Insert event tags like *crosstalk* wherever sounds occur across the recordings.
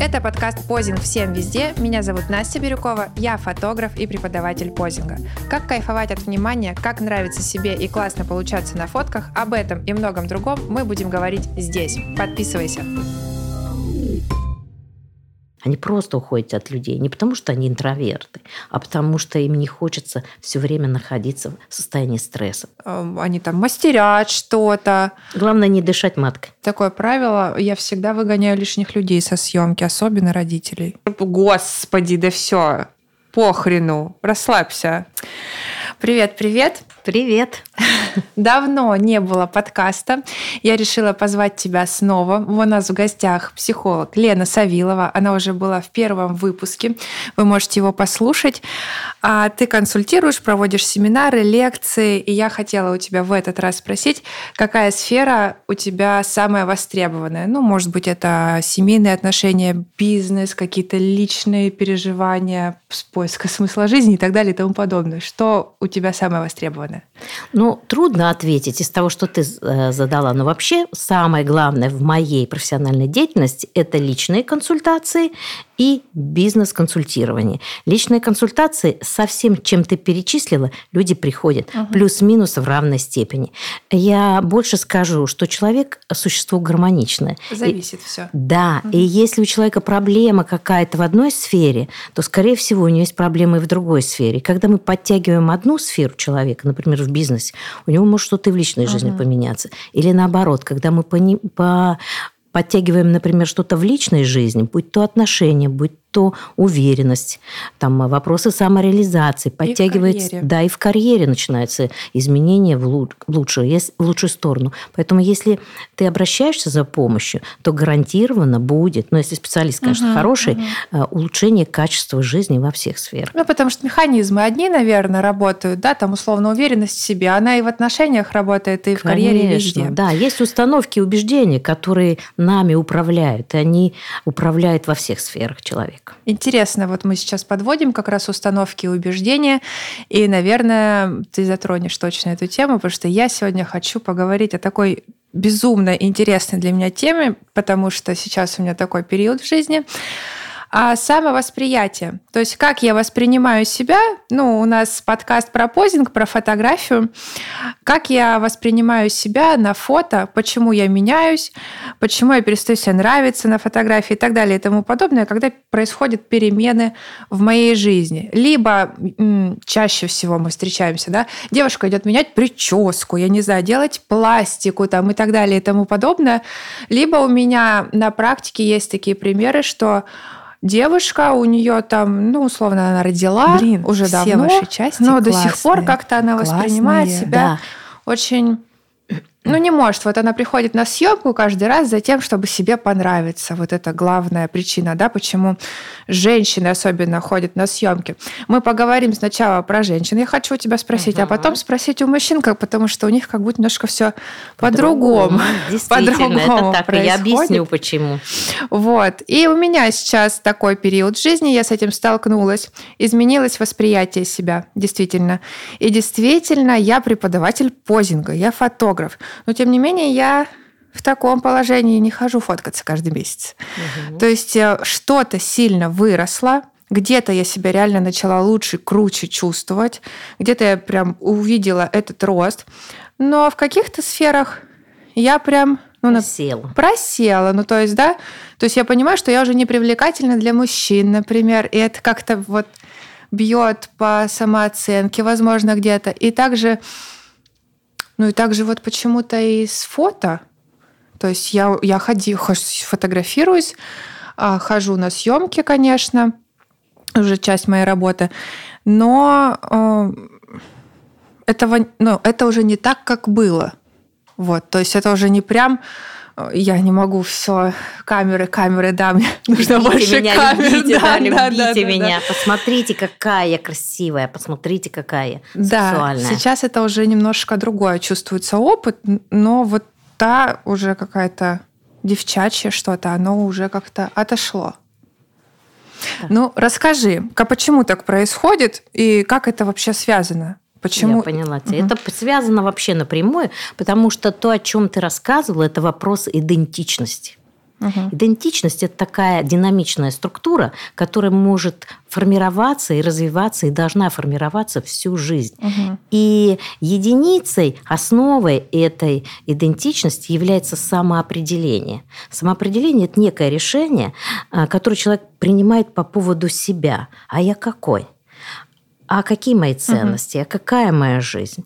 Это подкаст «Позинг всем везде». Меня зовут Настя Бирюкова, я фотограф и преподаватель позинга. Как кайфовать от внимания, как нравится себе и классно получаться на фотках, об этом и многом другом мы будем говорить здесь. Подписывайся. Они просто уходят от людей. Не потому, что они интроверты, а потому, что им не хочется все время находиться в состоянии стресса. Эм, они там мастерят что-то. Главное не дышать маткой. Такое правило, я всегда выгоняю лишних людей со съемки, особенно родителей. Господи, да все, похрену, расслабься. Привет, привет. Привет. *laughs* Давно не было подкаста. Я решила позвать тебя снова. У нас в гостях психолог Лена Савилова. Она уже была в первом выпуске. Вы можете его послушать. А ты консультируешь, проводишь семинары, лекции. И я хотела у тебя в этот раз спросить, какая сфера у тебя самая востребованная? Ну, может быть, это семейные отношения, бизнес, какие-то личные переживания, поиска смысла жизни и так далее и тому подобное. Что у тебя самое востребованное? Ну, трудно ответить из того, что ты э, задала. Но вообще самое главное в моей профессиональной деятельности – это личные консультации и бизнес-консультирование. Личные консультации со всем, чем ты перечислила, люди приходят угу. плюс-минус в равной степени. Я больше скажу, что человек – существо гармоничное. Зависит и, все. Да, угу. и если у человека проблема какая-то в одной сфере, то, скорее всего, у него есть проблемы и в другой сфере. Когда мы подтягиваем одну сферу человека, например, в бизнесе, у него может что-то и в личной угу. жизни поменяться. Или наоборот, когда мы по, по подтягиваем, например, что-то в личной жизни, будь то отношения, будь то уверенность, там вопросы самореализации, подтягивается, и да, и в карьере начинаются изменения в, луч, в, лучшую, в лучшую сторону. Поэтому если ты обращаешься за помощью, то гарантированно будет, ну, если специалист, конечно, угу, хороший, угу. улучшение качества жизни во всех сферах. Ну, потому что механизмы одни, наверное, работают, да, там условно уверенность в себе, она и в отношениях работает, и в конечно, карьере, и везде. Да, есть установки и убеждения, которые нами управляют, и они управляют во всех сферах человека человека. Интересно, вот мы сейчас подводим как раз установки и убеждения, и, наверное, ты затронешь точно эту тему, потому что я сегодня хочу поговорить о такой безумно интересной для меня теме, потому что сейчас у меня такой период в жизни – а самовосприятие. То есть как я воспринимаю себя, ну, у нас подкаст про позинг, про фотографию, как я воспринимаю себя на фото, почему я меняюсь, почему я перестаю себе нравиться на фотографии и так далее и тому подобное, когда происходят перемены в моей жизни. Либо чаще всего мы встречаемся, да, девушка идет менять прическу, я не знаю, делать пластику там и так далее и тому подобное. Либо у меня на практике есть такие примеры, что девушка, у нее там, ну, условно, она родила Блин, уже все давно, ваши части но классные, до сих пор как-то она воспринимает классные, себя да. очень ну, не может. Вот она приходит на съемку каждый раз за тем, чтобы себе понравиться. Вот это главная причина, да, почему женщины особенно ходят на съемки. Мы поговорим сначала про женщин. Я хочу у тебя спросить, угу. а потом спросить у мужчин, как, потому что у них как будто немножко все по-другому. Действительно, по это так. Происходит. Я объясню, почему. Вот. И у меня сейчас такой период жизни, я с этим столкнулась. Изменилось восприятие себя, действительно. И действительно, я преподаватель позинга, я фотограф. Но тем не менее я в таком положении не хожу фоткаться каждый месяц. Угу. То есть э, что-то сильно выросло, где-то я себя реально начала лучше, круче чувствовать, где-то я прям увидела этот рост, но в каких-то сферах я прям ну, просела. Просела. Ну, то есть, да, то есть я понимаю, что я уже не привлекательна для мужчин, например, и это как-то вот бьет по самооценке, возможно, где-то. И также ну и также вот почему-то и с фото. То есть я, я ходи, фотографируюсь, а, хожу на съемки, конечно, уже часть моей работы, но э, этого, ну, это уже не так, как было. Вот, то есть это уже не прям я не могу все, камеры, камеры, да, мне *laughs* нужно любите больше меня, камер. Любите, *laughs* да, да, любите да, меня, да. посмотрите, какая я красивая, посмотрите, какая да, сексуальная. сейчас это уже немножко другое чувствуется опыт, но вот та уже какая-то девчачье что-то, оно уже как-то отошло. Да. Ну, расскажи, почему так происходит и как это вообще связано? Почему? Я поняла тебя. Угу. Это связано вообще напрямую, потому что то, о чем ты рассказывала, это вопрос идентичности. Угу. Идентичность – это такая динамичная структура, которая может формироваться и развиваться, и должна формироваться всю жизнь. Угу. И единицей, основой этой идентичности является самоопределение. Самоопределение – это некое решение, а, которое человек принимает по поводу себя. А я какой? А какие мои ценности? Угу. А какая моя жизнь?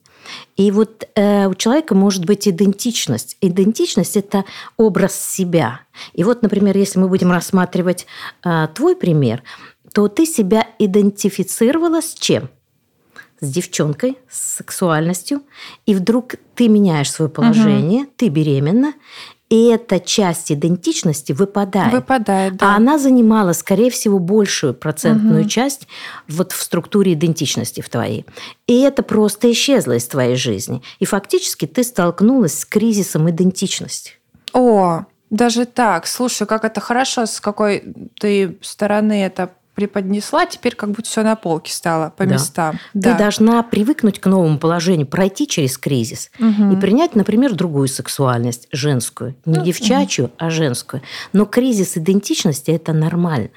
И вот э, у человека может быть идентичность. Идентичность – это образ себя. И вот, например, если мы будем рассматривать э, твой пример, то ты себя идентифицировала с чем? С девчонкой, с сексуальностью, и вдруг ты меняешь свое положение, угу. ты беременна, и эта часть идентичности выпадает. Выпадает, да. А она занимала, скорее всего, большую процентную угу. часть вот в структуре идентичности в твоей. И это просто исчезло из твоей жизни. И фактически ты столкнулась с кризисом идентичности. О, даже так. Слушай, как это хорошо, с какой ты стороны это преподнесла, теперь как будто все на полке стало по да. местам. Ты да. должна привыкнуть к новому положению, пройти через кризис угу. и принять, например, другую сексуальность, женскую. Не ну, девчачью, угу. а женскую. Но кризис идентичности – это нормально.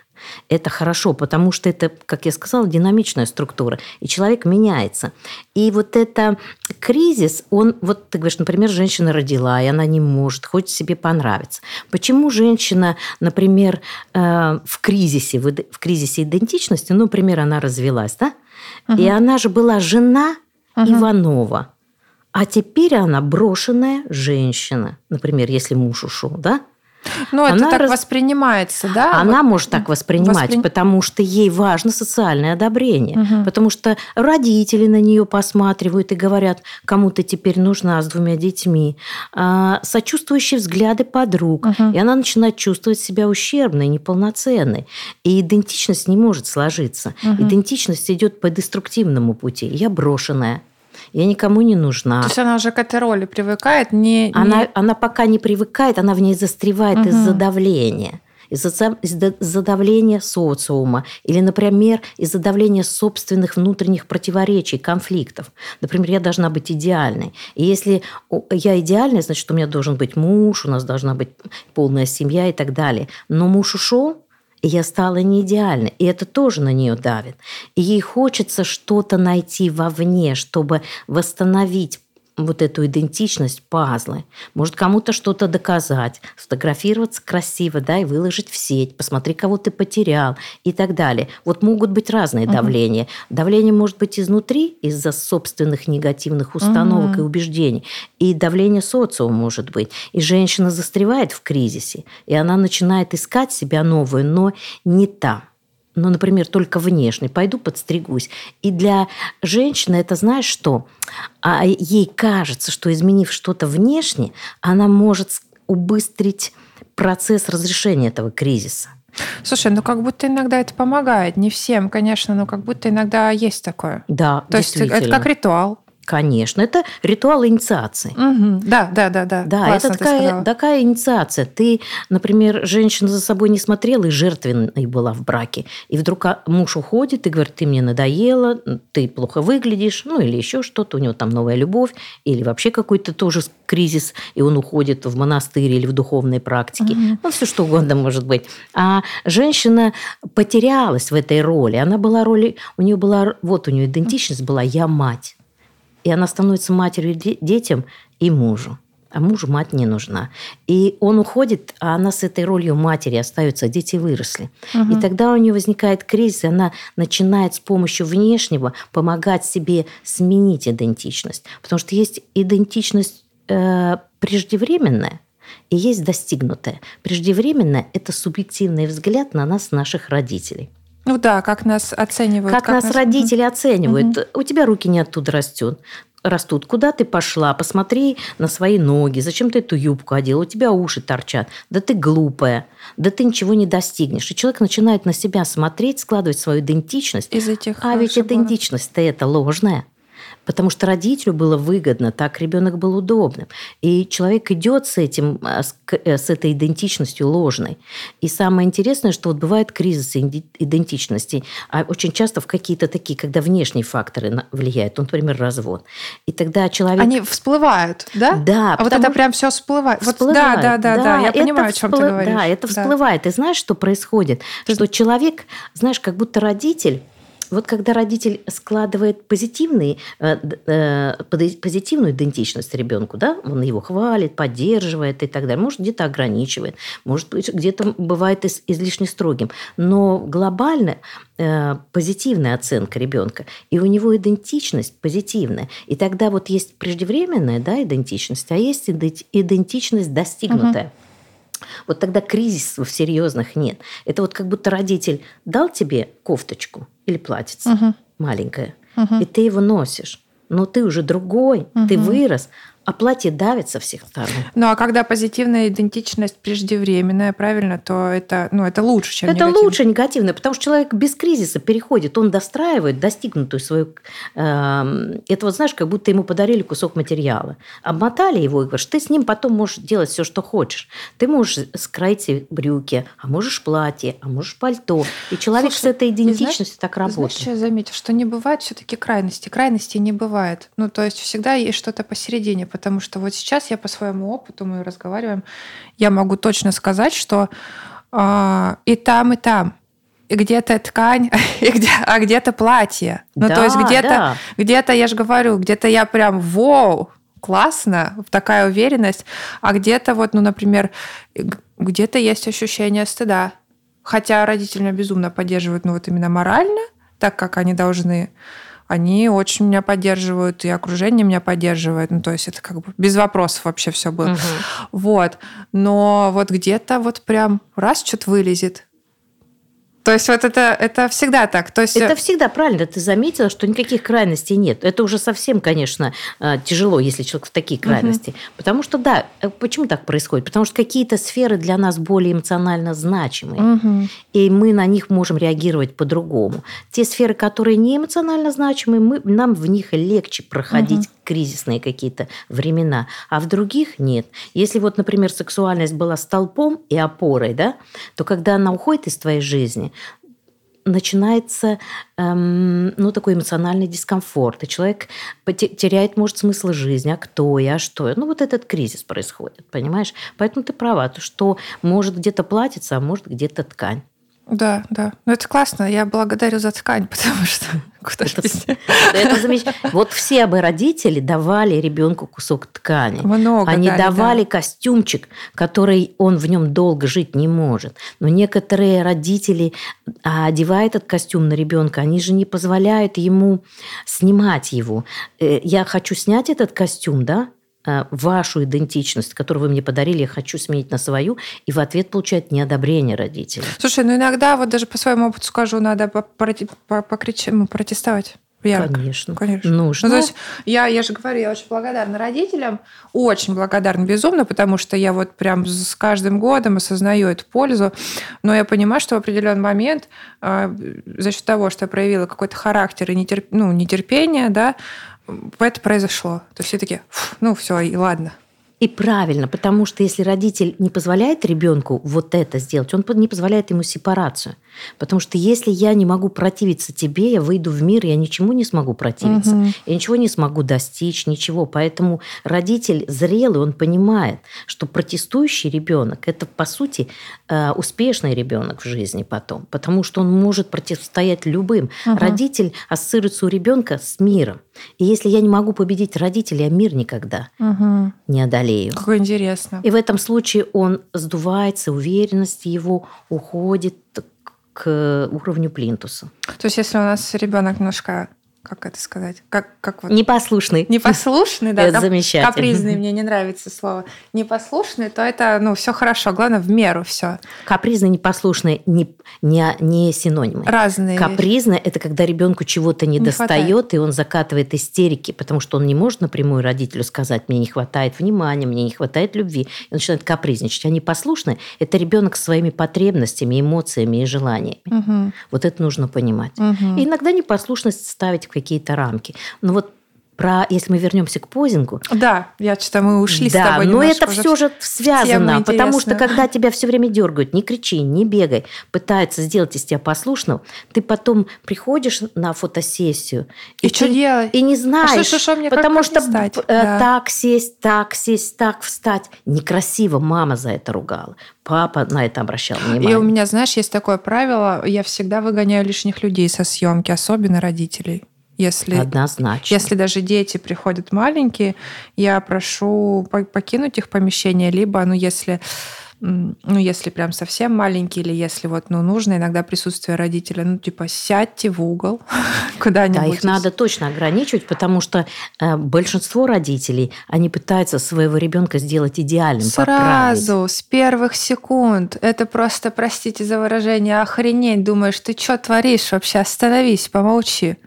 Это хорошо, потому что это, как я сказала, динамичная структура, и человек меняется. И вот это кризис, он, вот ты говоришь, например, женщина родила, и она не может, хочет себе понравиться. Почему женщина, например, э, в кризисе, в кризисе идентичности, ну, например, она развелась, да? Угу. И она же была жена угу. Иванова. А теперь она брошенная женщина. Например, если муж ушел, да? Ну, это она так раз... воспринимается, да? Она вот... может так воспринимать, Воспри... потому что ей важно социальное одобрение. Угу. Потому что родители на нее посматривают и говорят, кому ты теперь нужна с двумя детьми. А, сочувствующие взгляды подруг. Угу. И она начинает чувствовать себя ущербной, неполноценной. И идентичность не может сложиться. Угу. Идентичность идет по деструктивному пути. Я брошенная, я никому не нужна. То есть она уже к этой роли привыкает? Не, она, не... она пока не привыкает, она в ней застревает угу. из-за давления из-за из давления социума или, например, из-за давления собственных внутренних противоречий, конфликтов. Например, я должна быть идеальной. И если я идеальная, значит, у меня должен быть муж, у нас должна быть полная семья и так далее. Но муж ушел, я стала не идеальной, и это тоже на нее давит. И ей хочется что-то найти вовне, чтобы восстановить вот эту идентичность, пазлы. Может, кому-то что-то доказать, сфотографироваться красиво, да, и выложить в сеть, посмотри, кого ты потерял и так далее. Вот могут быть разные угу. давления. Давление может быть изнутри, из-за собственных негативных установок угу. и убеждений. И давление социума может быть. И женщина застревает в кризисе, и она начинает искать себя новую, но не там ну, например, только внешне, пойду подстригусь. И для женщины это, знаешь что? А ей кажется, что изменив что-то внешне, она может убыстрить процесс разрешения этого кризиса. Слушай, ну как будто иногда это помогает. Не всем, конечно, но как будто иногда есть такое. Да, То есть это как ритуал. Конечно, это ритуал инициации. Угу. Да, да, да, да. Да, Классно это такая, такая инициация. Ты, например, женщина за собой не смотрела и жертвенной была в браке. И вдруг а, муж уходит и говорит, ты мне надоела, ты плохо выглядишь, ну или еще что-то, у него там новая любовь, или вообще какой-то тоже кризис, и он уходит в монастырь или в духовные практики. Угу. Ну, все что угодно может быть. А женщина потерялась в этой роли. Она была роли, у нее была, вот у нее идентичность была «я мать» и она становится матерью детям и мужу. А мужу мать не нужна. И он уходит, а она с этой ролью матери остается, дети выросли. Угу. И тогда у нее возникает кризис, и она начинает с помощью внешнего помогать себе сменить идентичность. Потому что есть идентичность э, преждевременная, и есть достигнутая. Преждевременная – это субъективный взгляд на нас, наших родителей. Ну да, как нас оценивают. Как, как нас, нас родители оценивают. Угу. У тебя руки не оттуда растут растут. Куда ты пошла? Посмотри на свои ноги. Зачем ты эту юбку одела? У тебя уши торчат. Да ты глупая. Да ты ничего не достигнешь. И человек начинает на себя смотреть, складывать свою идентичность. Из этих а ведь шаблонов. идентичность-то это ложная. Потому что родителю было выгодно, так ребенок был удобным. И человек идет с этим, а, э, с этой идентичностью ложной. И самое интересное, что вот бывают кризисы идентичности, а очень часто в какие-то такие, когда внешние факторы влияют, ну, например, развод. И тогда человек... Они всплывают, да? Да. А вот это прям все всплывает. всплывает. Вот, да, да, да, да, я понимаю, о чем всплы... ты говоришь. Да, это всплывает. Да. И знаешь, что происходит? Что человек, знаешь, как будто родитель вот когда родитель складывает позитивный, э, э, позитивную идентичность ребенку, да, он его хвалит, поддерживает и так далее, может, где-то ограничивает, может быть, где-то бывает излишне строгим, но глобально э, позитивная оценка ребенка, и у него идентичность позитивная. И тогда вот есть преждевременная да, идентичность, а есть идентичность достигнутая. Угу. Вот тогда кризисов серьезных нет. Это вот как будто родитель дал тебе кофточку или платьице угу. маленькое, угу. и ты его носишь. Но ты уже другой, угу. ты вырос, а платье давит со всех сторон. Ну, а когда позитивная идентичность преждевременная, правильно, то это, ну, это лучше, чем Это негативная. лучше негативная, потому что человек без кризиса переходит, он достраивает достигнутую свою... Э, это вот, знаешь, как будто ему подарили кусок материала. Обмотали его и говоришь, ты с ним потом можешь делать все, что хочешь. Ты можешь скроить брюки, а можешь платье, а можешь пальто. И человек Слушай, с этой идентичностью знаешь, так работает. Знаешь, что я заметила? Что не бывает все таки крайности. Крайности не бывает. Ну, то есть всегда есть что-то посередине потому что вот сейчас я по своему опыту, мы разговариваем, я могу точно сказать, что э, и там, и там и где-то ткань, *laughs* и где, а где-то платье. Ну, да, то есть где-то, да. где-то, я же говорю, где-то я прям, вау, классно, такая уверенность, а где-то вот, ну, например, где-то есть ощущение стыда. Хотя родители меня безумно поддерживают, ну, вот именно морально, так как они должны они очень меня поддерживают, и окружение меня поддерживает. Ну, то есть это как бы без вопросов вообще все было. Угу. Вот. Но вот где-то вот прям раз что-то вылезет, то есть вот это, это всегда так. То есть... Это всегда правильно. Ты заметила, что никаких крайностей нет. Это уже совсем, конечно, э, тяжело, если человек в такие крайности. Угу. Потому что, да, э, почему так происходит? Потому что какие-то сферы для нас более эмоционально значимые. Угу. И мы на них можем реагировать по-другому. Те сферы, которые не эмоционально значимые, мы, нам в них легче проходить угу кризисные какие-то времена, а в других нет. Если вот, например, сексуальность была столпом и опорой, да, то когда она уходит из твоей жизни, начинается эм, ну, такой эмоциональный дискомфорт, и человек теряет, может, смысл жизни, а кто я, а что я. Ну, вот этот кризис происходит, понимаешь? Поэтому ты права, что может где-то платится, а может где-то ткань. Да, да. Ну, это классно. Я благодарю за ткань, *laughs* потому что *laughs* куда это, это замечательно. Вот все бы родители давали ребенку кусок ткани. Много Они дали, давали да. костюмчик, который он в нем долго жить не может. Но некоторые родители, а, одевая этот костюм на ребенка, они же не позволяют ему снимать его. Э, я хочу снять этот костюм, да, вашу идентичность, которую вы мне подарили, я хочу сменить на свою, и в ответ получает неодобрение родителей. Слушай, ну иногда, вот даже по своему опыту скажу, надо покричать, ну, протестовать. Ярко. Конечно. Конечно. Нужно. Ну, то есть я, я же говорю, я очень благодарна родителям, очень благодарна безумно, потому что я вот прям с каждым годом осознаю эту пользу, но я понимаю, что в определенный момент э, за счет того, что я проявила какой-то характер и нетерп, ну, нетерпение, да, это произошло. То есть все таки ну все, и ладно. И правильно, потому что если родитель не позволяет ребенку вот это сделать, он не позволяет ему сепарацию. Потому что если я не могу противиться тебе, я выйду в мир, я ничему не смогу противиться. Угу. Я ничего не смогу достичь, ничего. Поэтому родитель зрелый, он понимает, что протестующий ребенок это, по сути, э, успешный ребенок в жизни потом. Потому что он может противостоять любым. Угу. Родитель ассоциируется у ребенка с миром. И если я не могу победить родителей, я мир никогда угу. не одолею. Как интересно. И в этом случае он сдувается, уверенность его уходит к уровню плинтуса. То есть, если у нас ребенок немножко как это сказать? Как, как вот... Непослушный. Непослушный, да. Это замечательно. Капризный, мне не нравится слово. Непослушный, то это, ну, все хорошо. Главное, в меру все. Капризный, непослушный не, не, не синонимы. Разные. Капризный – это когда ребенку чего-то не, не достает, хватает. и он закатывает истерики, потому что он не может напрямую родителю сказать, мне не хватает внимания, мне не хватает любви. И он начинает капризничать. А непослушный – это ребенок с своими потребностями, эмоциями и желаниями. Угу. Вот это нужно понимать. Угу. И иногда непослушность ставить в какие-то рамки. Но вот про, если мы вернемся к позингу. Да, я что-то мы ушли да, с тобой. но это все же связано, потому что когда тебя все время дергают, не кричи, не бегай, пытаются сделать из тебя послушного, ты потом приходишь на фотосессию и, и что делать? И не знаешь, а что, что, что мне потому что стать? Э, Да. так сесть, так сесть, так встать некрасиво. Мама за это ругала, папа на это обращал внимание. И у меня, знаешь, есть такое правило, я всегда выгоняю лишних людей со съемки, особенно родителей. Если, Однозначно. если даже дети приходят маленькие, я прошу по- покинуть их помещение, либо, ну, если ну, если прям совсем маленький, или если вот, ну, нужно иногда присутствие родителя, ну, типа, сядьте в угол *laughs* куда-нибудь. Да, их надо точно ограничивать, потому что э, большинство родителей, они пытаются своего ребенка сделать идеальным, поправить. Сразу, с первых секунд. Это просто, простите за выражение, охренеть. Думаешь, ты что творишь вообще? Остановись, помолчи.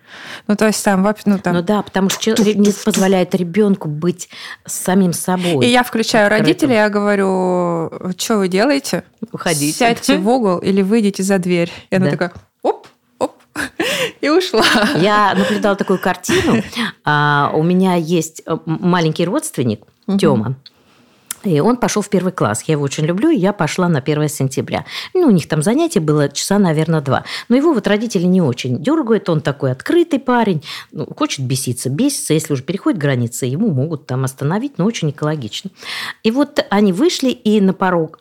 Ну, то есть там, вообще, ну, там... Ну да, потому что человек не позволяет ребенку быть самим собой. И я включаю открытым. родителей, я говорю, что вы делаете? Уходите. Сядьте в угол или выйдите за дверь. И она Да. такая, оп, оп, *laughs* и ушла. Я наблюдала такую картину. А, у меня есть э, маленький родственник, Тёма. И он пошел в первый класс. Я его очень люблю, и я пошла на 1 сентября. Ну, у них там занятие было часа, наверное, два. Но его вот родители не очень дергают. Он такой открытый парень. Ну, хочет беситься, бесится. Если уже переходит границы, ему могут там остановить, но очень экологично. И вот они вышли, и на порогах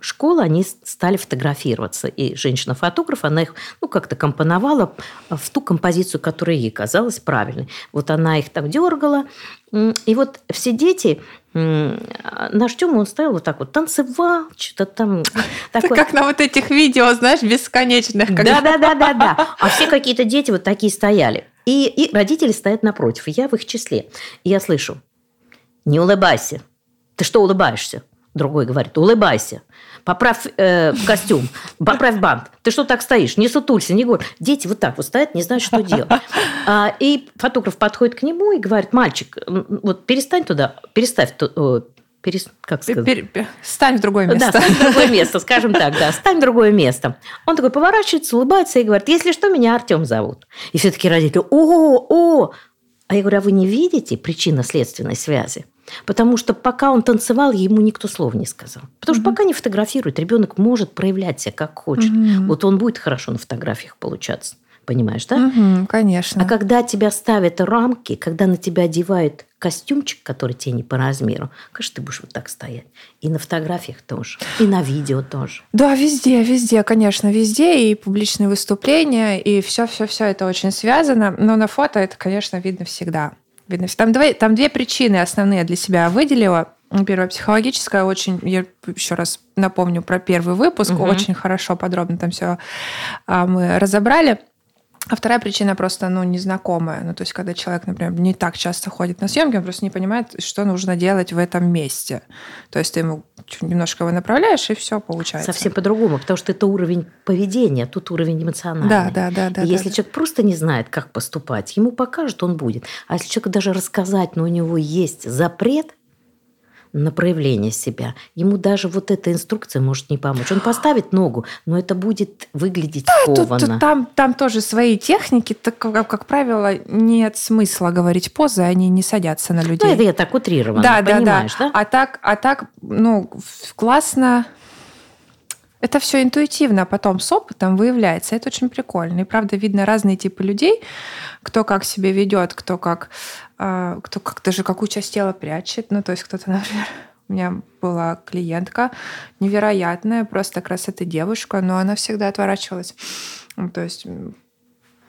школы они стали фотографироваться. И женщина-фотограф, она их ну, как-то компоновала в ту композицию, которая ей казалась правильной. Вот она их так дергала. И вот все дети, наш Тёма, он стоял вот так вот, танцевал, что-то там. *laughs* Это такое. как на вот этих видео, знаешь, бесконечных. когда- Да, да, да, да, да. *laughs* А все какие-то дети вот такие стояли. И, и родители стоят напротив, и я в их числе. И я слышу, не улыбайся. Ты что улыбаешься? Другой говорит, улыбайся. Поправь э, костюм, поправь бант. Ты что так стоишь? Не сутулься, не говори. Дети вот так вот стоят, не знают, что делать. А, и фотограф подходит к нему и говорит, мальчик, вот перестань туда, переставь, перес- как сказать? Пер- пер- Стань в другое Да, место. стань в другое *laughs* место, скажем так, да, стань в другое место. Он такой поворачивается, улыбается и говорит, если что, меня Артем зовут. И все таки родители, о, о. А я говорю, а вы не видите причинно-следственной связи? Потому что пока он танцевал, ему никто слова не сказал. Потому что пока не фотографирует, ребенок может проявлять себя как хочет. Мгм. Вот он будет хорошо на фотографиях получаться. Понимаешь, да? Мгм, Конечно. А когда тебя ставят рамки, когда на тебя одевают костюмчик, который тебе не по размеру, конечно, ты будешь вот так стоять. И на фотографиях тоже, и на видео тоже. Да, везде, везде, конечно, везде и публичные выступления, и все, все, все это очень связано. Но на фото это, конечно, видно всегда. Видно. всегда. Там, две, там две причины основные для себя выделила. Первая психологическая, очень, я еще раз напомню про первый выпуск, Мгм. очень хорошо, подробно там все мы разобрали. А вторая причина просто, ну, незнакомая. Ну, то есть, когда человек, например, не так часто ходит на съемки, он просто не понимает, что нужно делать в этом месте. То есть, ты ему немножко его направляешь, и все получается. Совсем по-другому, потому что это уровень поведения, тут уровень эмоциональный. Да, да, да, да. И если да. человек просто не знает, как поступать, ему покажут, он будет. А если человек даже рассказать, но у него есть запрет на проявление себя, ему даже вот эта инструкция может не помочь. Он поставит ногу, но это будет выглядеть Тут- скованно. тут там, там тоже свои техники. Так, как, как правило, нет смысла говорить позы, они не садятся на людей. Ну, это я так утрированно, да, да, да, понимаешь, да? А так, а так, ну, классно. Это все интуитивно а потом с опытом выявляется. Это очень прикольно. И правда видно разные типы людей, кто как себя ведет, кто как, кто как даже какую часть тела прячет. Ну, то есть кто-то, *laughs* например, у меня была клиентка невероятная, просто красоты девушка, но она всегда отворачивалась. Ну, То есть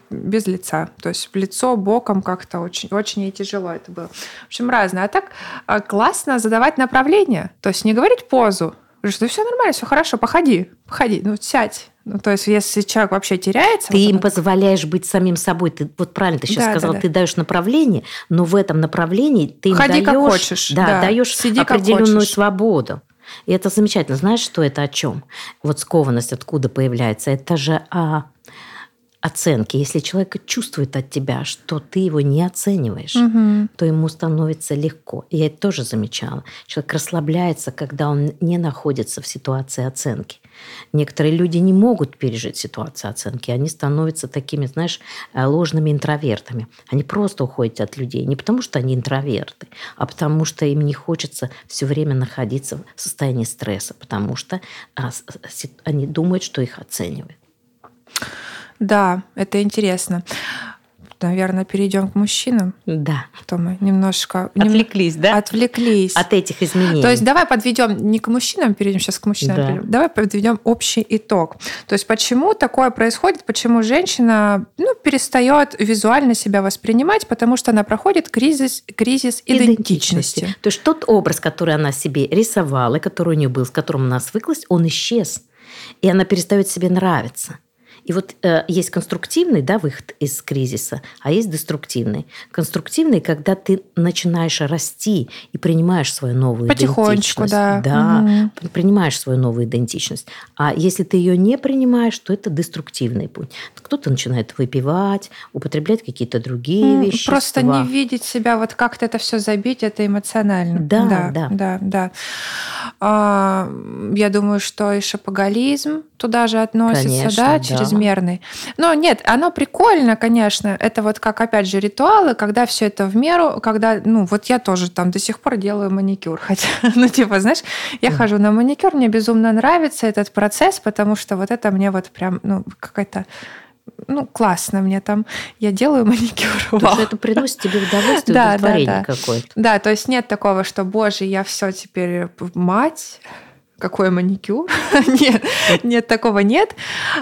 без лица. То есть лицо боком как-то очень, очень ей тяжело это было. В общем, разное. А так а, классно задавать направление. То есть не говорить позу. Что все нормально, все хорошо, походи, походи, ну сядь. Ну, то есть, если человек вообще теряется... Ты вот им он- позволяешь быть самим собой. Ты, вот правильно ты сейчас Да, да, сказал, да. ты даешь направление, но в этом направлении ты им Ходи как даешь, хочешь, да, да. даешь Сиди как определенную свободу. И это замечательно. Знаешь, что это о чем? Вот скованность откуда появляется? Это же о, оценки. Если человек чувствует от тебя, что ты его не оцениваешь, угу. то ему становится легко. Я это тоже замечала. Человек расслабляется, когда он не находится в ситуации оценки. Некоторые люди не могут пережить ситуацию оценки. Они становятся такими, знаешь, э, ложными интровертами. Они просто уходят от людей. Не потому, что они интроверты, а потому, что им не хочется все время находиться в состоянии стресса, потому что а, они думают, что их оценивают. Да, это интересно наверное, перейдем к мужчинам. Да. То мы немножко... Отвлеклись, нем... да? Отвлеклись. От этих изменений. То есть давай подведем не к мужчинам, перейдем сейчас к мужчинам. Да. Перейдем. Давай подведем общий итог. То есть почему такое происходит, почему женщина ну, перестает визуально себя воспринимать, потому что она проходит кризис, кризис идентичности. идентичности. То есть тот образ, который она себе рисовала, который у нее был, с которым она свыклась, он исчез. И она перестает себе нравиться. И вот э, есть конструктивный да, выход из кризиса, а есть деструктивный. Конструктивный, когда ты начинаешь расти и принимаешь свою новую Потихонечку, идентичность. да. Да, угу. принимаешь свою новую идентичность. А если ты ее не принимаешь, то это деструктивный путь. Кто-то начинает выпивать, употреблять какие-то другие вещи. Просто не видеть себя, вот как-то это все забить, это эмоционально. Да, да, да. да, да. А, я думаю, что и шапоголизм туда же относится, Конечно, да, через чрезмерный. Но нет, оно прикольно, конечно. Это вот как, опять же, ритуалы, когда все это в меру, когда, ну, вот я тоже там до сих пор делаю маникюр. Хотя, *laughs* ну, типа, знаешь, я хожу на маникюр, мне безумно нравится этот процесс, потому что вот это мне вот прям, ну, какая-то ну, классно мне там, я делаю маникюр. Потому что это приносит тебе удовольствие, *laughs* да, удовлетворение да, да. какое-то. Да, то есть нет такого, что, боже, я все теперь мать, какой маникюр. *laughs* *laughs* нет, нет, такого нет.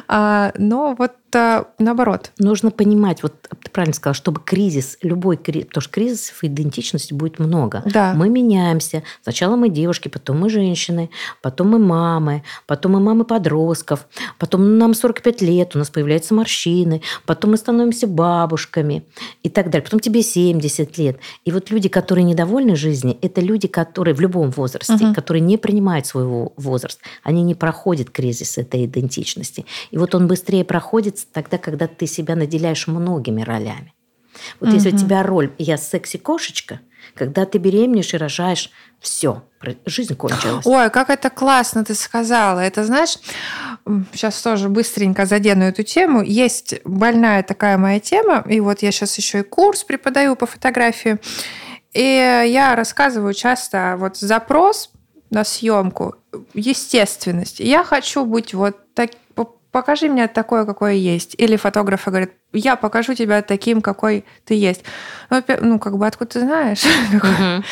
А, но вот это наоборот. Нужно понимать, вот ты правильно сказала, чтобы кризис, любой кризис, потому что кризисов идентичности будет много. Да. Мы меняемся. Сначала мы девушки, потом мы женщины, потом мы мамы, потом мы мамы подростков, потом нам 45 лет, у нас появляются морщины, потом мы становимся бабушками и так далее. Потом тебе 70 лет. И вот люди, которые недовольны жизнью, это люди, которые в любом возрасте, угу. которые не принимают своего возраста, они не проходят кризис этой идентичности. И вот он быстрее проходит тогда, когда ты себя наделяешь многими ролями. Вот угу. если у тебя роль «я секси-кошечка», когда ты беременеешь и рожаешь, все, жизнь кончилась. Ой, как это классно ты сказала. Это, знаешь, сейчас тоже быстренько задену эту тему. Есть больная такая моя тема, и вот я сейчас еще и курс преподаю по фотографии. И я рассказываю часто вот запрос на съемку, естественность. Я хочу быть вот так, покажи мне такое, какое есть. Или фотограф говорит, я покажу тебя таким, какой ты есть. Ну, ну как бы откуда ты знаешь? *laughs*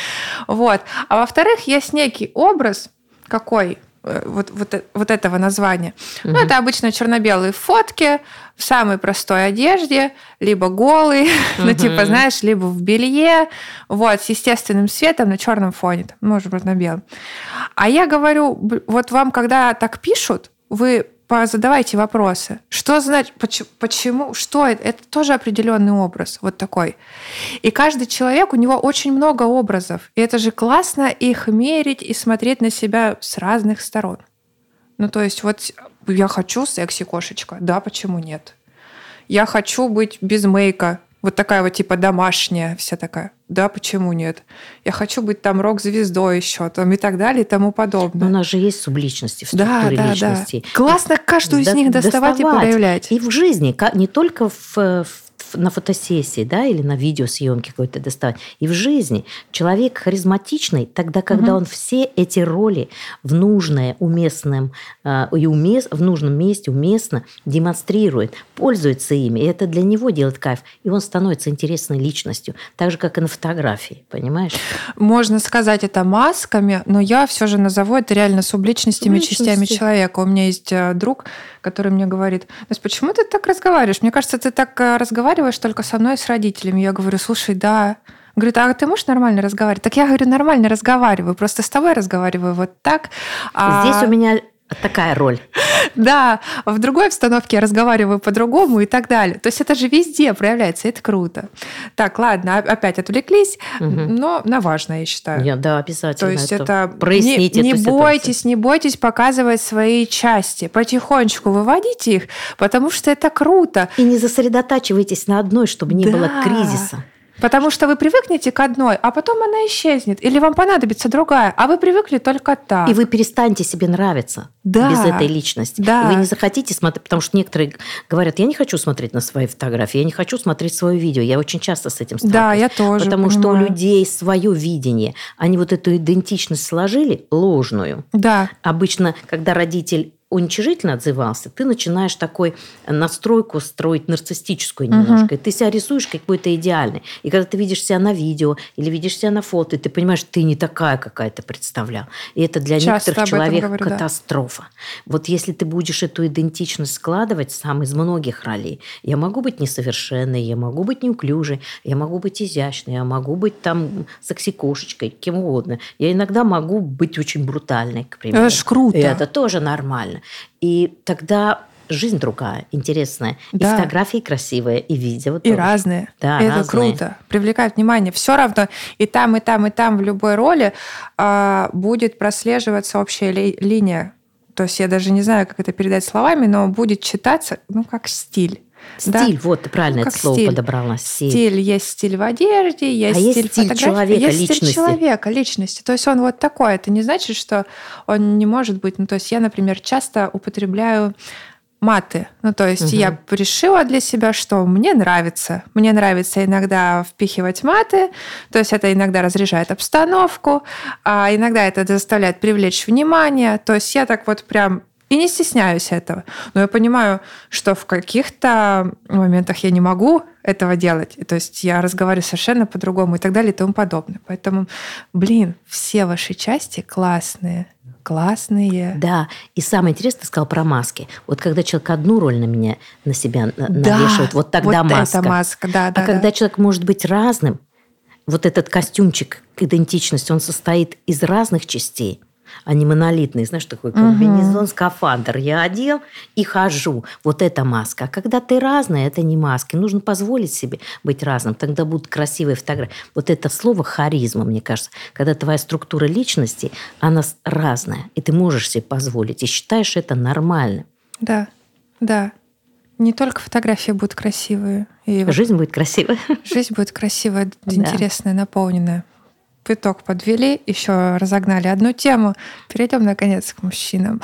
Вот. А во-вторых, есть некий образ, какой э, вот, вот, вот этого названия. Ну, это обычно черно-белые фотки в самой простой одежде, либо голый, *laughs* ну, типа, знаешь, либо в белье, вот, с естественным светом на черном фоне, может быть, на белом. А я говорю, вот вам, когда так пишут, вы задавайте вопросы. Что значит, почему, что это? Это тоже определенный образ, вот такой. И каждый человек, у него очень много образов. И это же классно их мерить и смотреть на себя с разных сторон. Ну, то есть вот я хочу секси-кошечка. Да, почему нет? Я хочу быть без мейка. Вот такая вот типа домашняя вся такая. Да, почему нет? Я хочу быть там рок-звездой еще, там и так далее и тому подобное. Но у нас же есть субличности в структуре да, да, личности. Да. Классно каждую из них доставать, доставать и проявлять. И в жизни, не только в, в на фотосессии, да, или на видеосъемке какой-то доставать. И в жизни человек харизматичный тогда, когда угу. он все эти роли в нужное, уместном э, и умес, в нужном месте уместно демонстрирует, пользуется ими. И это для него делает кайф. И он становится интересной личностью. Так же, как и на фотографии, понимаешь? Можно сказать это масками, но я все же назову это реально субличностями, Субличности. частями человека. У меня есть э, друг, который мне говорит, Настя, почему ты так разговариваешь? Мне кажется, ты так э, разговариваешь только со мной и с родителями. Я говорю, слушай, да. Говорит, а ты можешь нормально разговаривать? Так я говорю, нормально разговариваю, просто с тобой разговариваю вот так. А... Здесь у меня Такая роль. Да, в другой обстановке я разговариваю по-другому и так далее. То есть это же везде проявляется, это круто. Так, ладно, опять отвлеклись, угу. но на важное, я считаю. Я, да, обязательно. То есть это, прояснить не, не бойтесь, ситуацию. не бойтесь показывать свои части, потихонечку выводите их, потому что это круто. И не сосредотачивайтесь на одной, чтобы не да. было кризиса. Потому что вы привыкнете к одной, а потом она исчезнет. Или вам понадобится другая, а вы привыкли только так. И вы перестанете себе нравиться да. без этой личности. Да. Вы не захотите смотреть, потому что некоторые говорят, я не хочу смотреть на свои фотографии, я не хочу смотреть свое видео. Я очень часто с этим сталкиваюсь. Да, я тоже Потому понимаю. что у людей свое видение. Они вот эту идентичность сложили ложную. Да. Обычно, когда родитель уничижительно отзывался, ты начинаешь такой настройку строить нарциссическую немножко. Угу. И ты себя рисуешь какой-то идеальный. И когда ты видишь себя на видео или видишь себя на фото, и ты понимаешь, ты не такая, какая ты представлял. И это для Часто некоторых человек говорю, катастрофа. Да. Вот если ты будешь эту идентичность складывать сам из многих ролей, я могу быть несовершенной, я могу быть неуклюжей, я могу быть изящной, я могу быть там секси-кошечкой, кем угодно. Я иногда могу быть очень брутальной, к примеру. Это ж круто. И это тоже нормально. И тогда жизнь другая, интересная. Да. И фотографии красивые, и видео И тоже. разные. Да, Это разные. круто. Привлекает внимание. Все равно и там, и там, и там в любой роли э, будет прослеживаться общая ли, линия. То есть я даже не знаю, как это передать словами, но будет читаться, ну, как стиль. Стиль, да? вот ты правильно ну, это слово стиль. подобрала. Стиль. стиль. Есть стиль в одежде, есть а стиль есть стиль человека, есть личности. стиль человека, личности. То есть он вот такой. Это не значит, что он не может быть. Ну, то есть я, например, часто употребляю маты. Ну, то есть угу. я решила для себя, что мне нравится. Мне нравится иногда впихивать маты, то есть это иногда разряжает обстановку, а иногда это заставляет привлечь внимание. То есть я так вот прям и не стесняюсь этого. Но я понимаю, что в каких-то моментах я не могу этого делать. то есть я разговариваю совершенно по-другому и так далее и тому подобное. Поэтому, блин, все ваши части классные классные. Да, и самое интересное, ты сказал про маски. Вот когда человек одну роль на меня, на себя да, навешивает, вот тогда вот маска. Это маска, да, да. А да. когда человек может быть разным, вот этот костюмчик идентичность, он состоит из разных частей – они монолитные, знаешь, такой комбинезон, скафандр я одел и хожу. Вот это маска. А когда ты разная, это не маски. Нужно позволить себе быть разным. Тогда будут красивые фотографии. Вот это слово харизма, мне кажется, когда твоя структура личности, она разная, и ты можешь себе позволить, и считаешь это нормальным. Да, да. Не только фотографии будут красивые. И Жизнь будет красивая. Жизнь будет красивая, *laughs* интересная, наполненная итог подвели, еще разогнали одну тему. Перейдем, наконец, к мужчинам.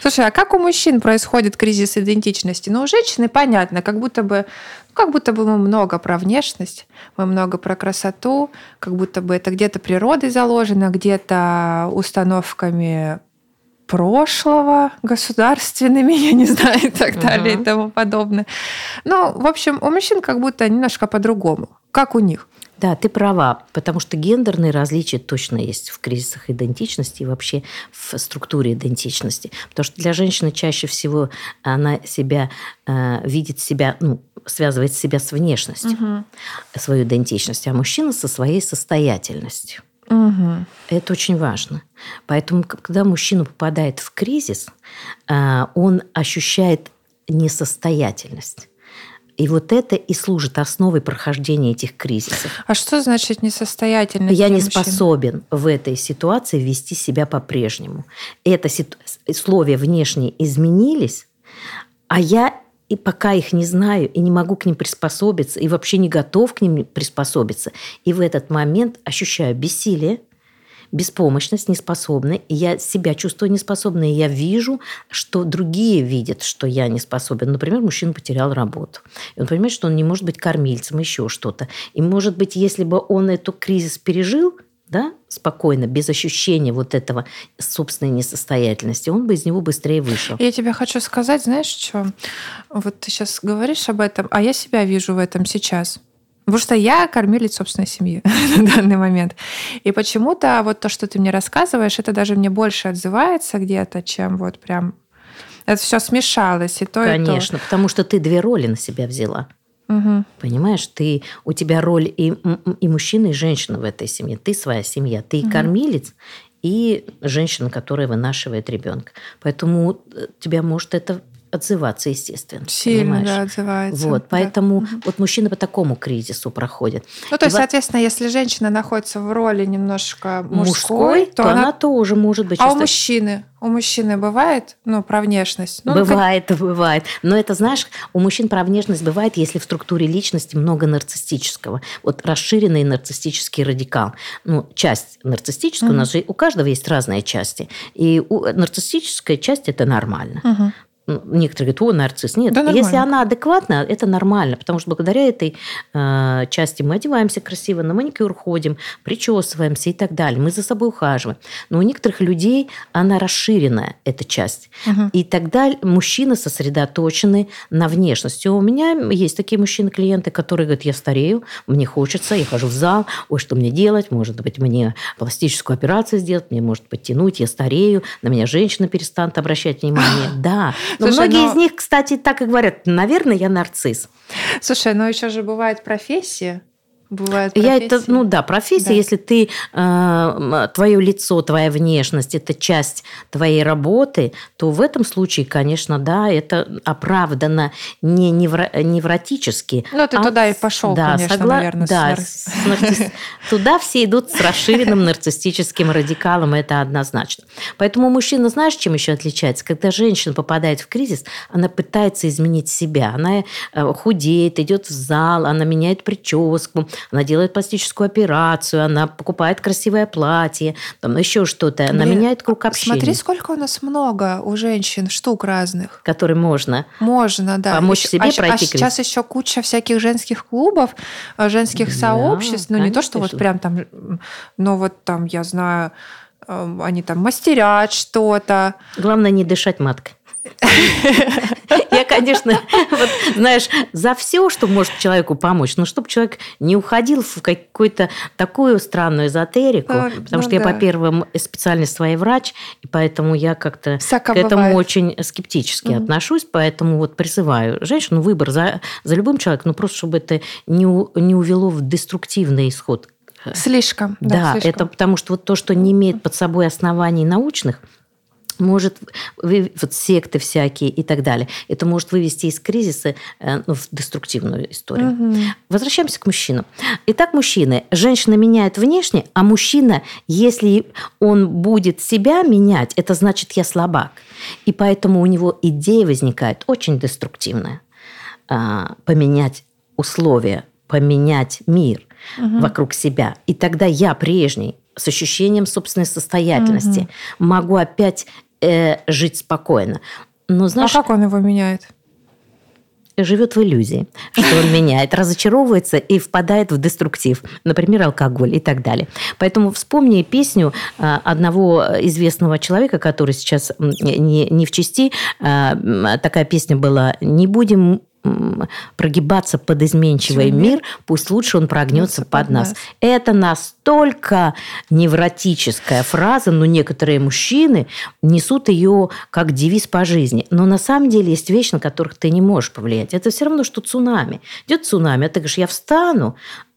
Слушай, а как у мужчин происходит кризис идентичности? Ну, у женщины понятно, как будто бы, ну, как будто бы мы много про внешность, мы много про красоту, как будто бы это где-то природой заложено, где-то установками прошлого, государственными, *laughs* я не знаю, и так далее uh-huh. и тому подобное. Ну, в общем, у мужчин как будто немножко по-другому. Как у них? Да, ты права, потому что гендерные различия точно есть в кризисах идентичности и вообще в структуре идентичности. Потому что для женщины чаще всего она себя э, видит себя, ну, связывает себя с внешностью, угу. свою идентичность, а мужчина со своей состоятельностью. Угу. Это очень важно. Поэтому, когда мужчина попадает в кризис, э, он ощущает несостоятельность. И вот это и служит основой прохождения этих кризисов. А что значит несостоятельность? Я не мужчин? способен в этой ситуации вести себя по-прежнему. Это условия внешние изменились, а я и пока их не знаю, и не могу к ним приспособиться, и вообще не готов к ним приспособиться. И в этот момент ощущаю бессилие, беспомощность, неспособный, и я себя чувствую неспособной, и я вижу, что другие видят, что я не способен. Например, мужчина потерял работу. И он понимает, что он не может быть кормильцем, еще что-то. И, может быть, если бы он эту кризис пережил, да, спокойно, без ощущения вот этого собственной несостоятельности, он бы из него быстрее вышел. Я тебе хочу сказать, знаешь, что? Вот ты сейчас говоришь об этом, а я себя вижу в этом сейчас. Потому что я кормилец собственной семьи *laughs* на данный момент. И почему-то вот то, что ты мне рассказываешь, это даже мне больше отзывается где-то, чем вот прям... Это все смешалось, и то, Конечно, и то. потому что ты две роли на себя взяла. Угу. Понимаешь, ты, у тебя роль и, и мужчина, и женщина в этой семье. Ты своя семья. Ты угу. кормилец, и женщина, которая вынашивает ребенка. Поэтому э, тебя может это отзываться, естественно. Сильно, понимаешь? да, отзывается. Вот, да. поэтому вот мужчины по такому кризису проходят. Ну, то есть, И соответственно, если женщина находится в роли немножко мужской, мужской, то, она... тоже может быть. А у чувствовать- мужчины? У мужчины бывает, ну, про внешность? Ну, как- бывает, *laughs* бывает. Но это, знаешь, у мужчин про внешность бывает, если в структуре личности много нарциссического. Вот расширенный нарциссический радикал. Ну, часть нарциссическая, у нас же у каждого есть разные части. И у, нарциссическая часть – это нормально. Мгм. Некоторые говорят, о, нарцисс. Нет, Да если она адекватна, это нормально, потому что благодаря этой э, части мы одеваемся красиво, на маникюр ходим, причесываемся и так далее. Мы за собой ухаживаем. Но у некоторых людей она расширенная, эта часть. Мгм. И тогда мужчины сосредоточены на внешности. У меня есть такие мужчины-клиенты, которые говорят, я старею, мне хочется, я хожу в зал, ой, что мне делать? Может быть, мне пластическую операцию сделать, мне может подтянуть, я старею, на меня женщина перестанет обращать внимание. *laughs* Да. Но Слушай, многие но- из них, кстати, так и говорят, наверное, я нарцисс. Слушай, ну еще же бывает профессия. Бывает Я это, профессии. ну да, профессия, Да. если ты, э, твое лицо, твоя внешность, это часть твоей работы, то в этом случае, конечно, да, это оправдано не невро- невротически. Ну, ты а туда и пошел, да, конечно, согла- наверное, да, с нарцисс- *laughs* Туда все идут с расширенным нарциссическим радикалом, это однозначно. Поэтому мужчина, знаешь, чем еще отличается? Когда женщина попадает в кризис, она пытается изменить себя. Она э, худеет, идет в зал, она меняет прическу, она делает пластическую операцию, она покупает красивое платье, там еще что-то. Она Блин, меняет круг общения, Смотри, сколько у нас много у женщин штук разных. который можно. Можно, да. Помочь Ещё- себе а, щ- пройти а сейчас еще куча всяких женских клубов, э, женских Да, сообществ. Ну, не то, что вот прям там, но вот там, я знаю, э, они там мастерят что-то. Главное не дышать маткой. *laughs* Я, конечно, *laughs* вот, знаешь, за все, что может человеку помочь, но чтобы человек не уходил в какую-то такую странную эзотерику, А, потому ну что я да. по первым специальность своей врач, и поэтому я как-то Всяко к этому бывает. очень скептически Мгм. отношусь, поэтому вот призываю женщину выбор за, за любым человеком, ну просто чтобы это не, у- не увело в деструктивный исход Слишком. да, слишком. это потому что вот то, что не имеет под собой оснований научных, может вот секты всякие и так далее. Это может вывести из кризиса э, ну, в деструктивную историю. Мгм. Возвращаемся к мужчинам. Итак, мужчины. Женщина меняет внешне, а мужчина, если он будет себя менять, это значит, я слабак. И поэтому у него идея возникает очень деструктивная. А, Поменять условия, поменять мир Мгм. вокруг себя. И тогда я прежний, с ощущением собственной состоятельности, могу опять э, жить спокойно. Но знаешь, а как он его меняет? живет в иллюзии, что он меняет, разочаровывается и впадает в деструктив, например, алкоголь и так далее. Поэтому вспомни песню а, одного известного человека, который сейчас не, не в части, а, м, такая песня была «Не будем прогибаться под изменчивый Мир. мир, пусть лучше он прогнется под под нас. нас. Это настолько невротическая фраза, но некоторые мужчины несут ее как девиз по жизни. Но на самом деле есть вещи, на которых ты не можешь повлиять. Это все равно, что цунами. Идет цунами, а ты говоришь, я встану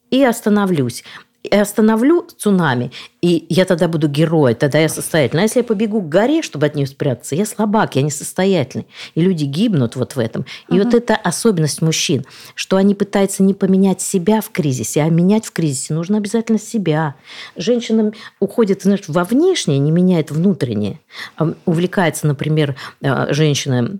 и остановлюсь. И остановлю цунами, и я тогда буду герой, тогда я состоятельный. А если я побегу к горе, чтобы от нее спрятаться, я слабак, я несостоятельный. И люди гибнут вот в этом. И вот это особенность мужчин, что они пытаются не поменять себя в кризисе, а менять в кризисе нужно обязательно себя. Женщина уходит знаешь, во внешнее, не меняет внутреннее. Увлекается, например, э, женщина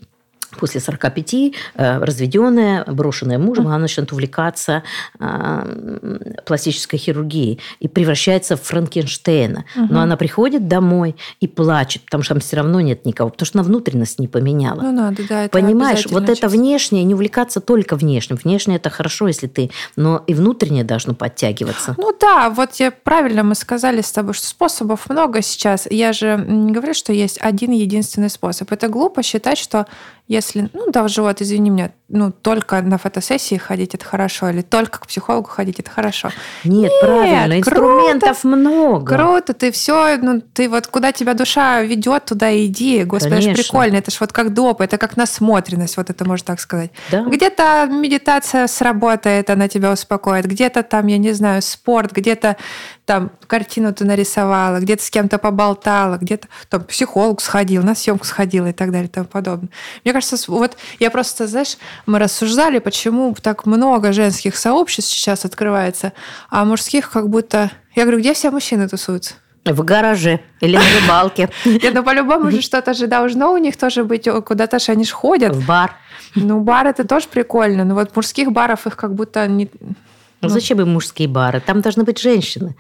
после 45, э, разведенная, брошенная мужем, она начинает увлекаться э, пластической хирургией и превращается в Франкенштейна. Но она приходит домой и плачет, потому что там все равно нет никого, потому что она внутренность не поменяла. Ну, надо, да. Это Понимаешь, вот это часть. внешнее, не увлекаться только внешним. Внешнее это хорошо, если ты, но и внутреннее должно подтягиваться. Ну да, вот я правильно мы сказали с тобой, что способов много сейчас. Я же не говорю, что есть один единственный способ. Это глупо считать, что если, ну даже вот, извини меня, ну, только на фотосессии ходить это хорошо, или только к психологу ходить это хорошо. Нет, Нет правильно, инструментов круто, много. Круто, ты все, ну, ты вот куда тебя душа ведет, туда иди. Господи, Конечно. это ж прикольно, это ж вот как доп, это как насмотренность, вот это можно так сказать. Да. Где-то медитация сработает, она тебя успокоит, где-то там, я не знаю, спорт, где-то там картину ты нарисовала, где-то с кем-то поболтала, где-то там психолог сходил, на съемку сходила и так далее и тому подобное. Мне кажется, вот я просто, знаешь, мы рассуждали, почему так много женских сообществ сейчас открывается, а мужских как будто... Я говорю, где все мужчины тусуются? В гараже или на рыбалке. *laughs* Нет, ну по-любому же что-то же должно у них тоже быть, куда-то же они же ходят. В бар. Ну, бар это тоже прикольно, но вот мужских баров их как будто не... Ну, зачем им мужские бары? Там должны быть женщины.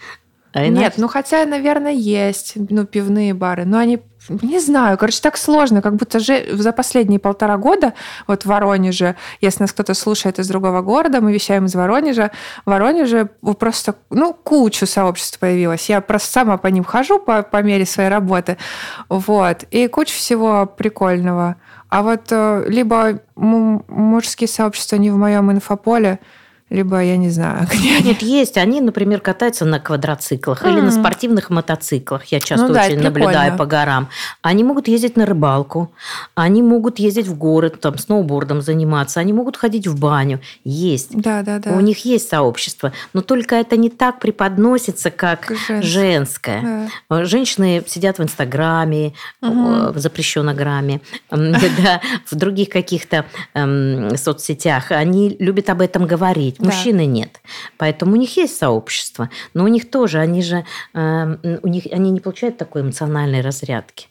А Нет, ну хотя, наверное, есть ну, пивные бары, но они не знаю, короче, так сложно, как будто же за последние полтора года, вот в Воронеже, если нас кто-то слушает из другого города, мы вещаем из Воронежа, в Воронеже просто, ну, кучу сообществ появилось. Я просто сама по ним хожу по, по мере своей работы, вот, и куча всего прикольного. А вот э, либо мужские сообщества не в моем инфополе, либо я не знаю, *laughs* где они. Нет, есть. Они, например, катаются на квадроциклах mm. или на спортивных мотоциклах. Я часто ну, да, очень наблюдаю по горам. Они могут ездить на рыбалку, они могут ездить в город, там, сноубордом заниматься, они могут ходить в баню. Есть. Да, да, да. У них есть сообщество. Но только это не так преподносится, как Женск. женское. Да. Женщины сидят в Инстаграме, угу. в запрещенограмме, *laughs* в других каких-то эм, соцсетях. Они любят об этом говорить да. мужчины нет. Поэтому у них есть сообщество, но у них тоже, они же, э, у них, они не получают такой эмоциональной разрядки,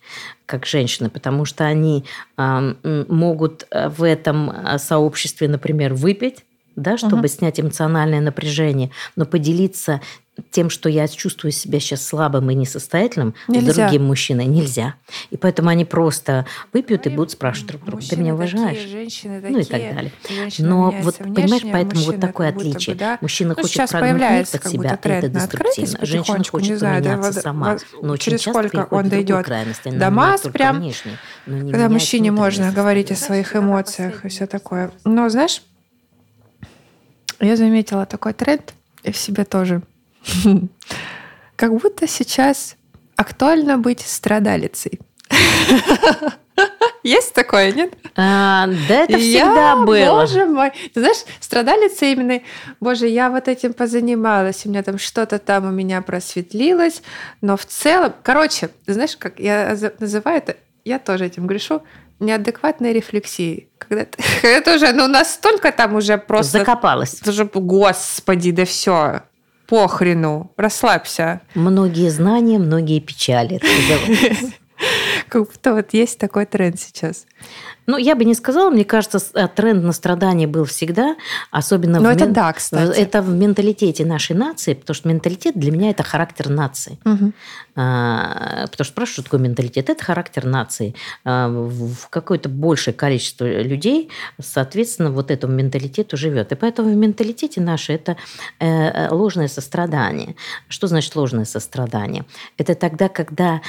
как женщины, потому что они э, могут в этом э, сообществе, например, выпить, да, чтобы угу. снять эмоциональное напряжение, но поделиться тем, что я чувствую себя сейчас слабым и несостоятельным, нельзя. другим мужчиной нельзя. И поэтому они просто выпьют и будут спрашивать друг друга, ты меня уважаешь? Такие, женщины такие, ну и так далее. Но вот, понимаешь, поэтому вот такое отличие. Бы, да? Мужчина ну, хочет прогнуть под себя, это деструктивно. Женщина хочет знаю, поменяться да, сама. Но очень через часто сколько он дойдет до масс прям, внешне, когда мужчине можно говорить о своих эмоциях и все такое. Но знаешь, я заметила такой тренд и в себе тоже *laughs* как будто сейчас актуально быть страдалицей. *laughs* Есть такое, нет? А, да, это всегда я, было. Боже мой. Ты знаешь, страдалица именно, боже, я вот этим позанималась, у меня там что-то там у меня просветлилось, но в целом, короче, знаешь, как я называю это, я тоже этим грешу, неадекватной рефлексии. Когда ты, *laughs* ты уже, ну, настолько там уже просто... Закопалась. Уже, господи, да все похрену, расслабься. Многие знания, многие печали. *laughs* Как будто вот есть такой тренд сейчас. Ну, я бы не сказала, мне кажется, э, тренд на страдания был всегда, особенно Но в это мен... да, кстати. Это в менталитете нашей нации, потому что менталитет для меня это характер нации. Угу. А, потому что спрашивают, что такое менталитет? Это характер нации. А, в какое-то большее количество людей, соответственно, вот этому менталитету живет. И поэтому в менталитете наше это э, ложное сострадание. Что значит ложное сострадание? Это тогда, когда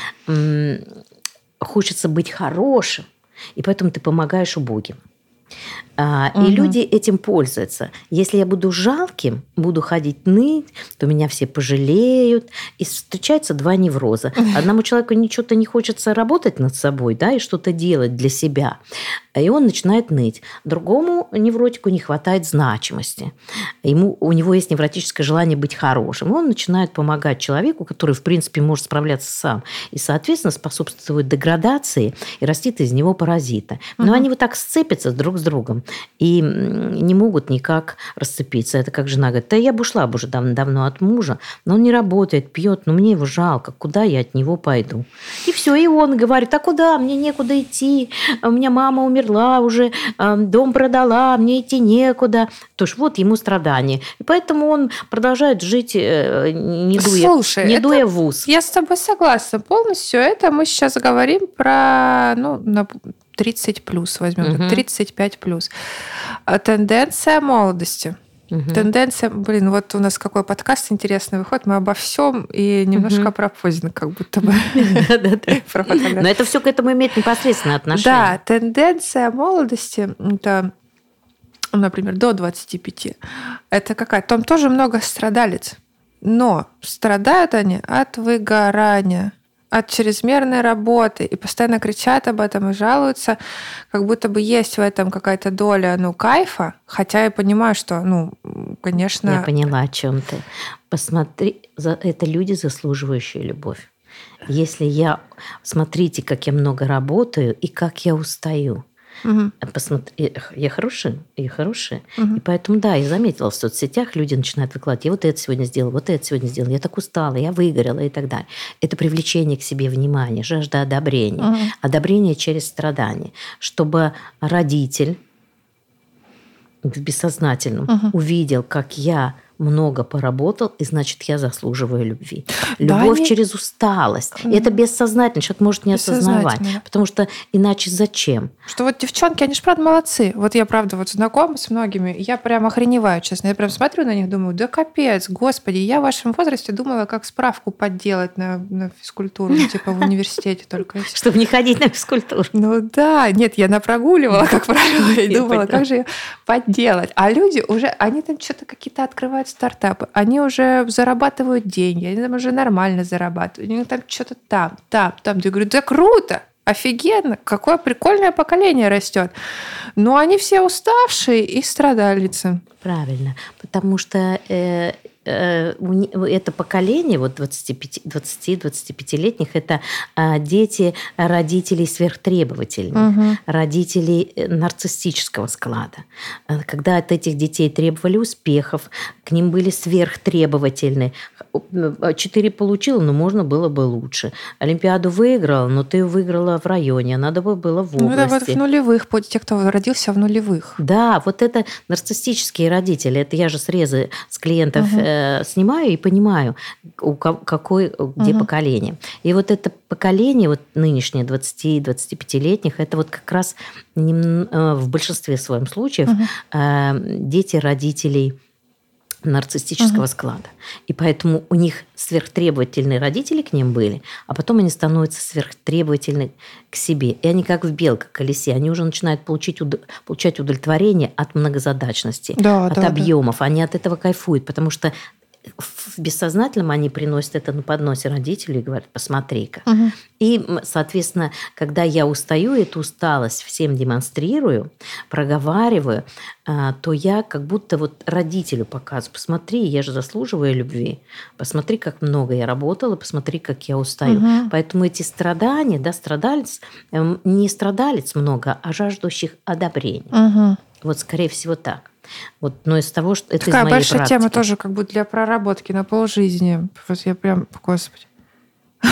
хочется быть хорошим, и поэтому ты помогаешь убогим. Угу. И люди этим пользуются. Если я буду жалким, буду ходить ныть, то меня все пожалеют. И встречаются два невроза. Одному человеку ничего-то не хочется работать над собой, да, и что-то делать для себя. И он начинает ныть. Другому невротику не хватает значимости. Ему, у него есть невротическое желание быть хорошим. И он начинает помогать человеку, который, в принципе, может справляться сам. И, соответственно, способствует деградации и растит из него паразита. Но угу. они вот так сцепятся друг с другом и не могут никак расцепиться. Это как жена говорит, да я бы ушла бы уже давно, давно от мужа, но он не работает, пьет, но мне его жалко, куда я от него пойду? И все, и он говорит, а куда, мне некуда идти, у меня мама умерла уже, дом продала, мне идти некуда. То есть вот ему страдания. И поэтому он продолжает жить, э, не дуя, Слушай, не дуя в ус. Я с тобой согласна полностью. Это мы сейчас говорим про ну, 30 плюс возьмем, угу. 35 плюс. А тенденция молодости. Угу. Тенденция, блин, вот у нас какой подкаст интересный выходит, мы обо всем и немножко угу. про поздно, как будто бы. *laughs* *laughs* Но это все к этому имеет непосредственное отношение. Да, тенденция молодости – это например, до 25, это какая? Там тоже много страдалец. Но страдают они от выгорания от чрезмерной работы и постоянно кричат об этом и жалуются, как будто бы есть в этом какая-то доля, ну, кайфа, хотя я понимаю, что, ну, конечно... Я поняла, о чем ты. Посмотри, это люди, заслуживающие любовь. Если я... Смотрите, как я много работаю и как я устаю. Угу. Посмотри, я хорошая, я хорошая. Угу. И поэтому, да, я заметила в соцсетях, люди начинают выкладывать, я вот это сегодня сделала, вот это сегодня сделала, я так устала, я выгорела и так далее. Это привлечение к себе внимания, жажда одобрения. Угу. Одобрение через страдание. Чтобы родитель в бессознательном угу. увидел, как я много поработал, и значит, я заслуживаю любви. Любовь да, через усталость. И это бессознательно, человек может не осознавать. Потому что иначе зачем? Что вот девчонки, они же правда молодцы. Вот я правда вот знакома с многими, я прям охреневаю, честно. Я прям смотрю на них, думаю, да капец, господи, я в вашем возрасте думала, как справку подделать на, на физкультуру, *laughs* типа в университете только. Чтобы не ходить на физкультуру. Ну да, нет, я напрогуливала, *laughs* как правило, и думала, как же ее подделать. А люди уже, они там что-то какие-то открывают стартапы, они уже зарабатывают деньги, они там уже нормально зарабатывают, у них там что-то там, там, там. Я говорю, да круто, офигенно, какое прикольное поколение растет. Но они все уставшие и страдалицы. Правильно, потому что э, это поколение, вот 20-25-летних, это а, дети родителей сверхтребовательных, угу. родителей э, нарциссического склада. Э, когда от этих детей требовали успехов, к ним были сверхтребовательны. Четыре получила, но можно было бы лучше. Олимпиаду выиграла, но ты выиграла в районе, надо бы было в области. Ну, это вот в нулевых, те, кто родился в нулевых. Да, вот это нарциссические родители. Это я же срезы с клиентов угу э, снимаю и понимаю, у какой, где угу. поколение. И вот это поколение, вот нынешнее 20-25-летних, это вот как раз э, в большинстве своем случаев угу. э, дети родителей нарциссического угу. склада. И поэтому у них сверхтребовательные родители к ним были, а потом они становятся сверхтребовательны к себе. И они как в белка колесе, они уже начинают получить, получать удовлетворение от многозадачности, да, от да, объемов. Да. Они от этого кайфуют, потому что в бессознательном они приносят это на подносе родителей и говорят, посмотри-ка. Угу. И, соответственно, когда я устаю, эту усталость всем демонстрирую, проговариваю, а, то я как будто вот родителю показываю, посмотри, я же заслуживаю любви, посмотри, как много я работала, посмотри, как я устаю. Угу. Поэтому эти страдания, да, страдалец, эм, не страдалец много, а жаждущих одобрения. Угу. Вот, скорее всего, так. Вот, но из того, что это Такая из моей большая практики. тема тоже как бы для проработки на полжизни. Вот я прям, господи. *laughs*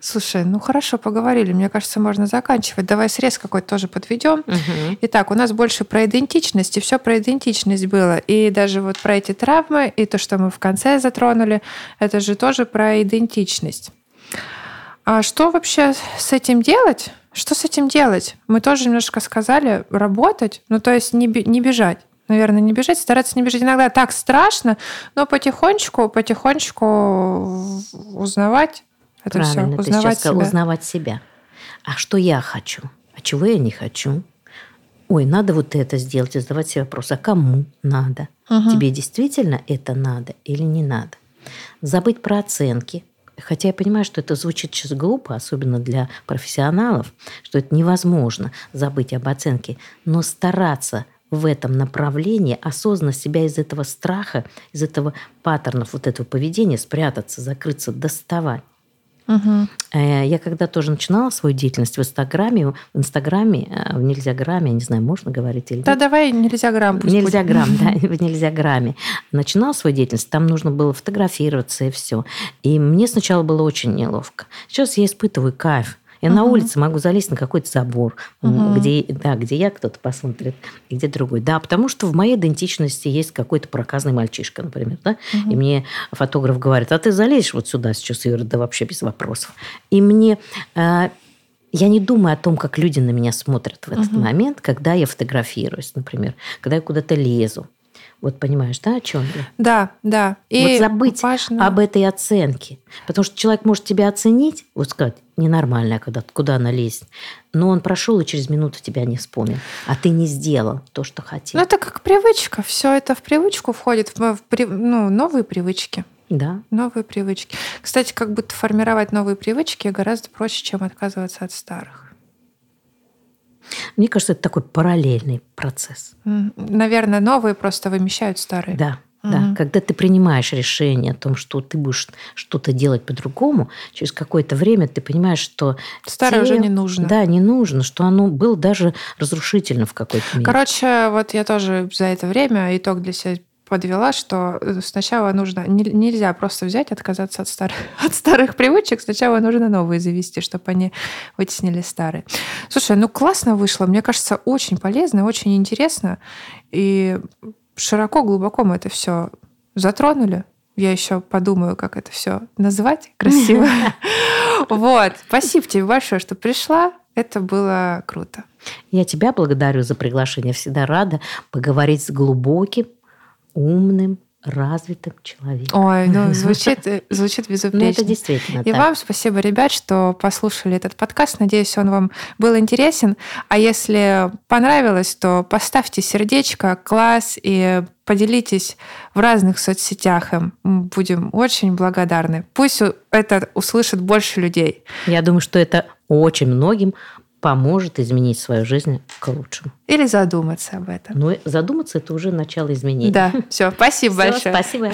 Слушай, ну хорошо, поговорили. Мне кажется, можно заканчивать. Давай срез какой-то тоже подведем. Угу. Итак, у нас больше про идентичность, и все про идентичность было. И даже вот про эти травмы, и то, что мы в конце затронули, это же тоже про идентичность. А что вообще с этим делать? Что с этим делать? Мы тоже немножко сказали работать, ну то есть не, не бежать. Наверное, не бежать, стараться не бежать. Иногда так страшно, но потихонечку, потихонечку узнавать это Правильно, все. Узнавать ты себя. узнавать себя. А что я хочу? А чего я не хочу? Ой, надо вот это сделать, и задавать себе вопрос, а кому надо? Угу. Тебе действительно это надо или не надо? Забыть про оценки, Хотя я понимаю, что это звучит сейчас глупо, особенно для профессионалов, что это невозможно забыть об оценке, но стараться в этом направлении, осознанно себя из этого страха, из этого паттернов вот этого поведения спрятаться, закрыться, доставать. Угу. Я когда тоже начинала свою деятельность в Инстаграме, в Инстаграме, э, в Нельзяграме, я не знаю, можно говорить или нет? Да, давай Нельзяграм. Нельзяграм, да, *laughs* в Нельзяграме. Начинала свою деятельность, там нужно было фотографироваться и все. И мне сначала было очень неловко. Сейчас я испытываю кайф я угу. на улице могу залезть на какой-то забор, угу. где, да, где я кто-то посмотрит, и где другой. Да, потому что в моей идентичности есть какой-то проказный мальчишка, например. Да? Угу. И мне фотограф говорит, а ты залезешь вот сюда сейчас, Ира, да вообще без вопросов. И мне... Э, я не думаю о том, как люди на меня смотрят в этот угу. момент, когда я фотографируюсь, например, когда я куда-то лезу. Вот понимаешь, да, о чем я? Да, да. И вот забыть важно... об этой оценке. Потому что человек может тебя оценить, вот сказать, ненормальная, когда куда она лезет. Но он прошел и через минуту тебя не вспомнил. А ты не сделал то, что хотел. Ну, это как привычка. Все это в привычку входит, в, в ну, новые привычки. Да. Новые привычки. Кстати, как будто формировать новые привычки гораздо проще, чем отказываться от старых. Мне кажется, это такой параллельный процесс. Наверное, новые просто вымещают старые. Да. Угу. Да, когда ты принимаешь решение о том, что ты будешь что-то делать по-другому, через какое-то время ты понимаешь, что старое тебе, уже не нужно. Да, не нужно, что оно было даже разрушительно в какой-то мере. Короче, вот я тоже за это время итог для себя подвела, что э, сначала нужно нельзя просто взять, отказаться от старых, *laughs* от старых привычек, сначала нужно новые завести, чтобы они вытеснили старые. Слушай, ну классно вышло, мне кажется, очень полезно, очень интересно, и широко, глубоко мы это все затронули. Я еще подумаю, как это все назвать *laughs* красиво. Вот. Спасибо тебе большое, что пришла. Это было круто. Я тебя благодарю за приглашение. Всегда рада поговорить с глубоким, умным, развитым человеком. Ой, ну *laughs* звучит, звучит безупречно. Ну, это действительно И так. вам спасибо, ребят, что послушали этот подкаст. Надеюсь, он вам был интересен. А если понравилось, то поставьте сердечко, класс и поделитесь в разных соцсетях им. Будем очень благодарны. Пусть это услышит больше людей. Я думаю, что это очень многим поможет изменить свою жизнь к лучшему. Или задуматься об этом. Ну, задуматься это уже начало изменений. Да, *laughs* все, спасибо Всё, большое. Спасибо.